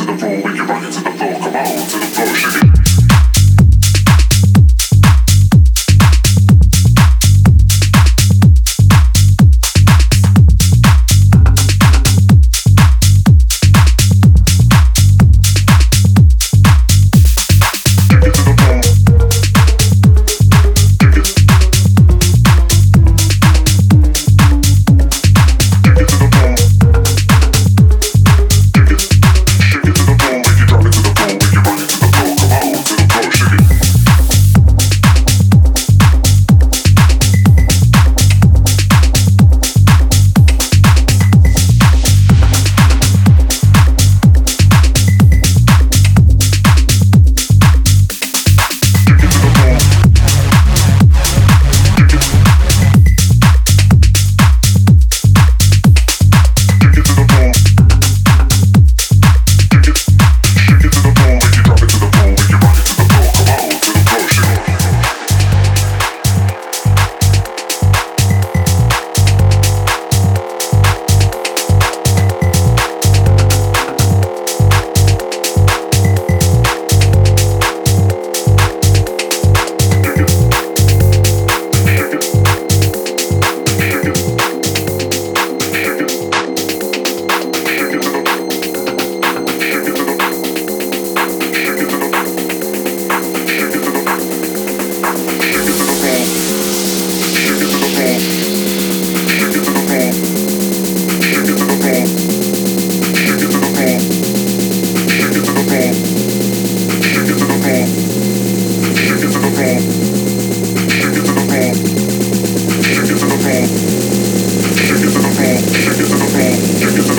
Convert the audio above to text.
into the pool, make your body to the floor, come on, to the floor. Shake it to the floor. Shake it to the floor. Shake it to the floor.